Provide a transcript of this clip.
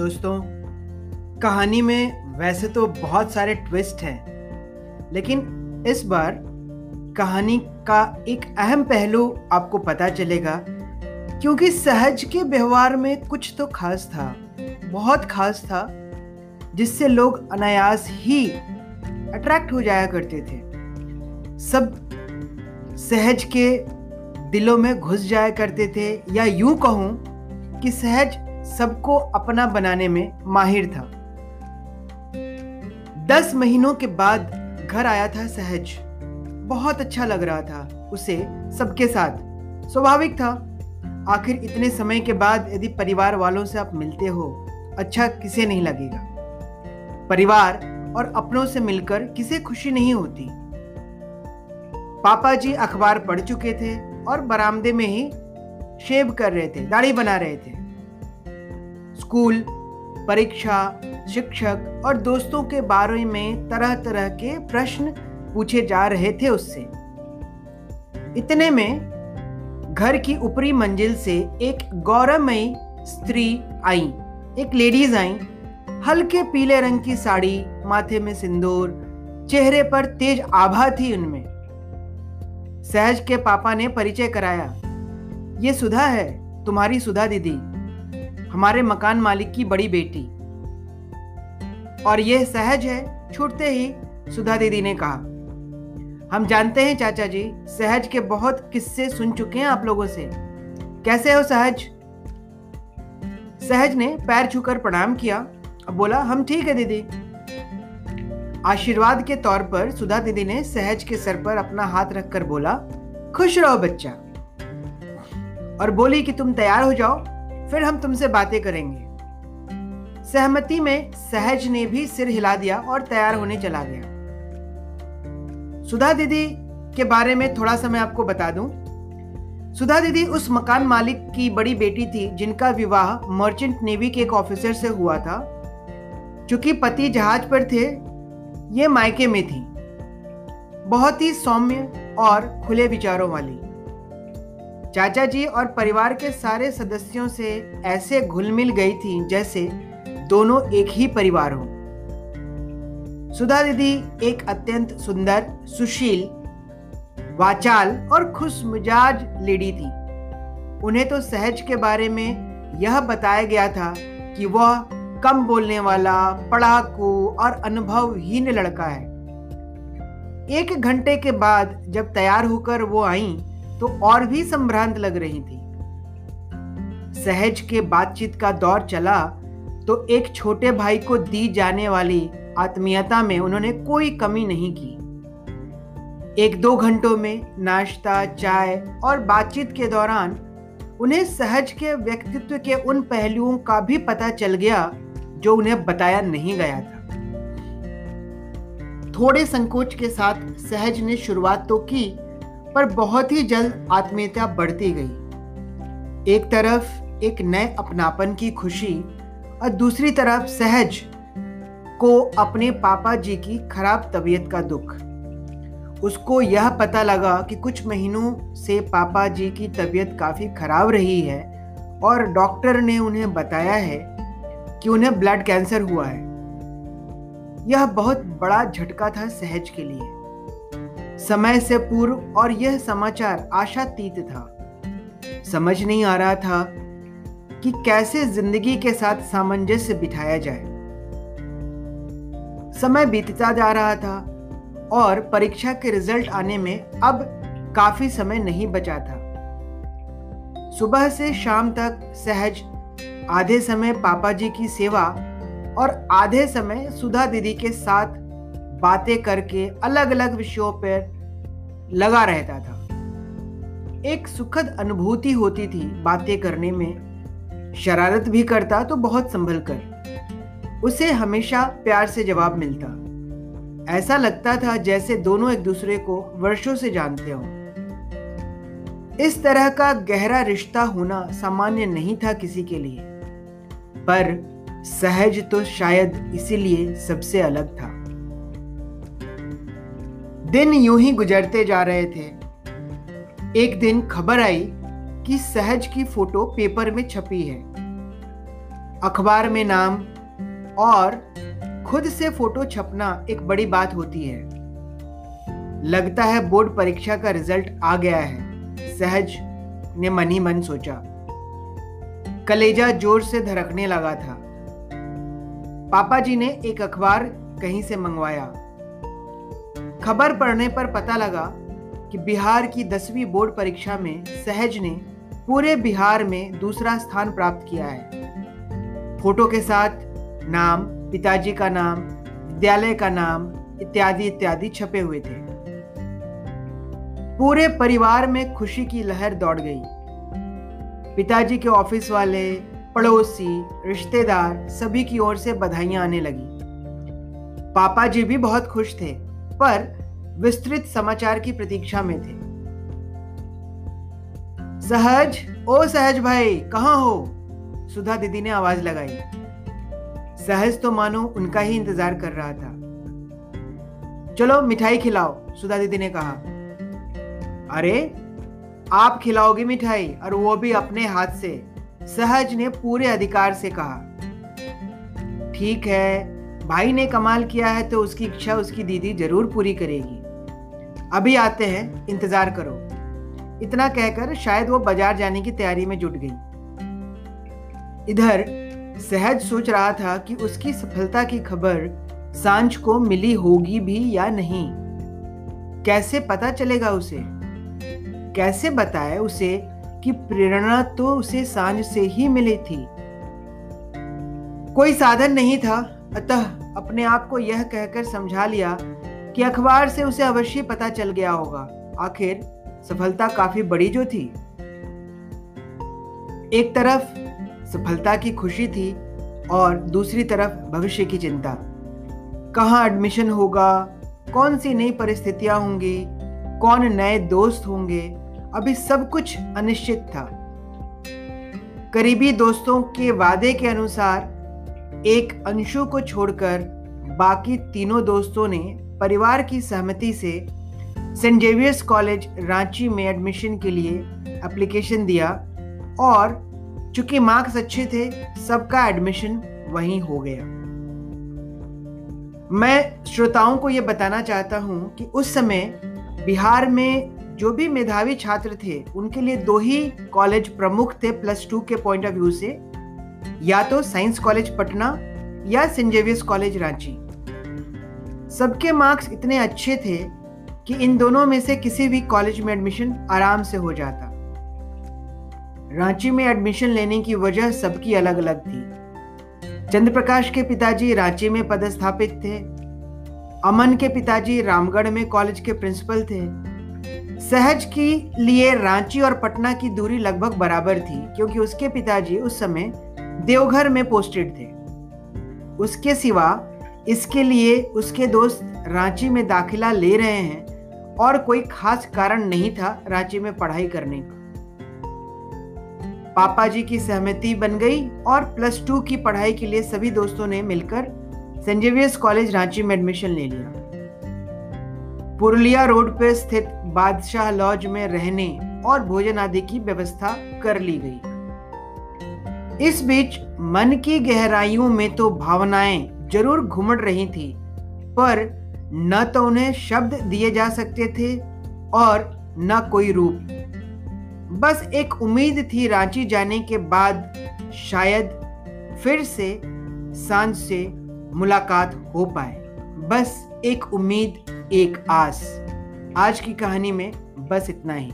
दोस्तों, कहानी में वैसे तो बहुत सारे ट्विस्ट हैं, लेकिन इस बार कहानी का एक अहम पहलू आपको पता चलेगा, क्योंकि सहज के व्यवहार में कुछ तो खास था, बहुत खास था, जिससे लोग अनायास ही अट्रैक्ट हो जाया करते थे। सब सहज के दिलों में घुस जाया करते थे, या यूँ कहूँ कि सहज सबको अपना बनाने में माहिर था। दस महीनों के बाद घर आया था सहज। बहुत अच्छा लग रहा था उसे सबके साथ। स्वाभाविक था, आखिर इतने समय के बाद यदि परिवार वालों से आप मिलते हो अच्छा किसे नहीं लगेगा? परिवार और अपनों से मिलकर किसे खुशी नहीं होती? पापा जी अखबार पढ़ चुके थे और बरामदे में ही शेव कर रहे थे, दाढ़ी बना रहे थे। स्कूल, परीक्षा, शिक्षक और दोस्तों के बारे में तरह तरह के प्रश्न पूछे जा रहे थे उससे। इतने में घर की ऊपरी मंजिल से एक गौरवमयी स्त्री आई। एक लेडीज़ आई। हल्के पीले रंग की साड़ी, माथे में सिंदूर, चेहरे पर तेज आभा थी उनमें। सहज के पापा ने परिचय कराया, ये सुधा है, तुम्हारी सुधा दीदी। हमारे मकान मालिक की बड़ी बेटी। और यह सहज है, छूटते ही सुधा दीदी ने कहा, हम जानते हैं चाचा जी, सहज के बहुत किस्से सुन चुके हैं आप लोगों से। कैसे हो सहज? सहज ने पैर छूकर प्रणाम किया और बोला, हम ठीक है दीदी। आशीर्वाद के तौर पर सुधा दीदी ने सहज के सर पर अपना हाथ रखकर बोला, खुश रहो बच्चा। और बोली कि तुम तैयार हो जाओ फिर हम तुमसे बातें करेंगे। सहमति में सहज ने भी सिर हिला दिया और तैयार होने चला गया। सुधा दीदी के बारे में थोड़ा सा मैं आपको बता दूँ। सुधा दीदी उस मकान मालिक की बड़ी बेटी थी, जिनका विवाह मर्चेंट नेवी के एक ऑफिसर से हुआ था। चूँकि पति जहाज़ पर थे, ये मायके में थी। बहुत ही सौम्य और खुले विचारों वाली। चाचा जी और परिवार के सारे सदस्यों से ऐसे घुल मिल गई थी जैसे दोनों एक ही परिवार हो। सुधा दीदी एक अत्यंत सुंदर, सुशील, वाचाल और खुश मिजाज लेडी थी। उन्हें तो सहज के बारे में यह बताया गया था कि वह कम बोलने वाला पढ़ाकू और अनुभवहीन लड़का है। एक घंटे के बाद जब तैयार होकर वो आई तो और भी संभ्रांत लग रही थी। सहज के बातचीत का दौर चला तो एक छोटे भाई को दी जाने वाली आत्मीयता में उन्होंने कोई कमी नहीं की। एक दो घंटों में नाश्ता, चाय और बातचीत के दौरान उन्हें सहज के व्यक्तित्व के उन पहलुओं का भी पता चल गया जो उन्हें बताया नहीं गया था। थोड़े संकोच के साथ सहज ने शुरुआत तो की पर बहुत ही जल्द आत्मीयता बढ़ती गई। एक तरफ़ एक नए अपनापन की खुशी और दूसरी तरफ़ सहज को अपने पापा जी की खराब तबीयत का दुख। उसको यह पता लगा कि कुछ महीनों से पापा जी की तबीयत काफ़ी खराब रही है और डॉक्टर ने उन्हें बताया है कि उन्हें ब्लड कैंसर हुआ है। यह बहुत बड़ा झटका था सहज के लिए। समय से पूर्व और यह समाचार आशातीत था। समझ नहीं आ रहा था कि कैसे ज़िंदगी के साथ सामंजस्य बिठाया जाए। समय बीतता जा रहा था और परीक्षा के रिज़ल्ट आने में अब काफ़ी समय नहीं बचा था। सुबह से शाम तक सहज, आधे समय पापा जी की सेवा और आधे समय सुधा दीदी के साथ बातें करके अलग अलग विषयों पर लगा रहता था। एक सुखद अनुभूति होती थी बातें करने में। शरारत भी करता तो बहुत संभल कर। उसे हमेशा प्यार से जवाब मिलता। ऐसा लगता था जैसे दोनों एक दूसरे को वर्षों से जानते हों। इस तरह का गहरा रिश्ता होना सामान्य नहीं था किसी के लिए। पर सहज तो शायद इसीलिए सबसे अलग था। दिन यूँ ही गुजरते जा रहे थे। एक दिन खबर आई कि सहज की फ़ोटो पेपर में छपी है। अखबार में नाम और खुद से फ़ोटो छपना एक बड़ी बात होती है। लगता है बोर्ड परीक्षा का रिज़ल्ट आ गया है। सहज ने मन ही मन सोचा। कलेजा ज़ोर से धड़कने लगा था। पापा जी ने एक अखबार कहीं से मंगवाया। खबर पढ़ने पर पता लगा कि बिहार की दसवीं बोर्ड परीक्षा में सहज ने पूरे बिहार में दूसरा स्थान प्राप्त किया है। फ़ोटो के साथ नाम, पिताजी का नाम, विद्यालय का नाम इत्यादि इत्यादि छपे हुए थे। पूरे परिवार में खुशी की लहर दौड़ गई। पिताजी के ऑफ़िस वाले, पड़ोसी, रिश्तेदार सभी की ओर से बधाइयाँ आने लगी। पापा जी भी बहुत खुश थे। पर विस्तृत समाचार की प्रतीक्षा में थे। सहज, ओ सहज भाई, कहाँ हो? सुधा दीदी ने आवाज़ लगाई। सहज तो मानो उनका ही इंतज़ार कर रहा था। चलो, मिठाई खिलाओ, सुधा दीदी ने कहा। अरे, आप खिलाओगे मिठाई, और वो भी अपने हाथ से, सहज ने पूरे अधिकार से कहा। ठीक है भाई ने कमाल किया है तो उसकी इच्छा उसकी दीदी ज़रूर पूरी करेगी। अभी आते हैं, इंतज़ार करो। इतना कहकर शायद वो बाज़ार जाने की तैयारी में जुट गई। इधर, सहज सोच रहा था कि उसकी सफलता की खबर साँझ को मिली होगी भी या नहीं। कैसे पता चलेगा उसे? कैसे बताए उसे कि प्रेरणा तो उसे साँझ से ही मिली थी? कोई साधन नहीं था, अतः अपने आप को यह कहकर समझा लिया कि अखबार से उसे अवश्य पता चल गया होगा। आखिर सफलता काफ़ी बड़ी जो थी। एक तरफ़ सफलता की खुशी थी और दूसरी तरफ़ भविष्य की चिंता। कहाँ एडमिशन होगा? कौन सी नई परिस्थितियाँ होंगी? कौन नए दोस्त होंगे? अभी सब कुछ अनिश्चित था। करीबी दोस्तों के वादे के अनुसार एक अंशु को छोड़कर बाकी तीनों दोस्तों ने परिवार की सहमति से सेंट जेवियर्स कॉलेज रांची में एडमिशन के लिए एप्लीकेशन दिया और चूँकि मार्क्स अच्छे थे, सबका एडमिशन वहीं हो गया। मैं श्रोताओं को यह बताना चाहता हूँ कि उस समय बिहार में जो भी मेधावी छात्र थे, उनके लिए दो ही कॉलेज प्रमुख थे प्लस टू के पॉइंट ऑफ़ व्यू से। या तो साइंस कॉलेज पटना या सेंट जेवियर्स कॉलेज रांची। सबके मार्क्स इतने अच्छे थे कि इन दोनों में से किसी भी कॉलेज में एडमिशन आराम से हो जाता। रांची में एडमिशन लेने की वजह सबकी अलग अलग थी। चंद्र प्रकाश के पिताजी रांची में पदस्थापित थे। अमन के पिताजी रामगढ़ में कॉलेज के प्रिंसिपल थे। सहज की लिए रांची और पटना की दूरी लगभग बराबर थी, क्योंकि उसके पिताजी उस समय देवघर में पोस्टेड थे। उसके सिवा इसके लिए उसके दोस्त रांची में दाखिला ले रहे हैं और कोई खास कारण नहीं था रांची में पढ़ाई करने का। पापा जी की सहमति बन गई और प्लस टू की पढ़ाई के लिए सभी दोस्तों ने मिलकर सेंट जेवियर्स कॉलेज रांची में एडमिशन ले लिया। पुरुलिया रोड पर स्थित बादशाह लॉज में रहने और भोजन आदि की व्यवस्था कर ली गई। इस बीच मन की गहराइयों में तो भावनाएँ ज़रूर घुमड़ रही थी, पर न तो उन्हें शब्द दिए जा सकते थे और न कोई रूप। बस एक उम्मीद थी रांची जाने के बाद शायद फिर से साँझ से मुलाकात हो पाए। बस एक उम्मीद, एक आस। आज की कहानी में बस इतना ही।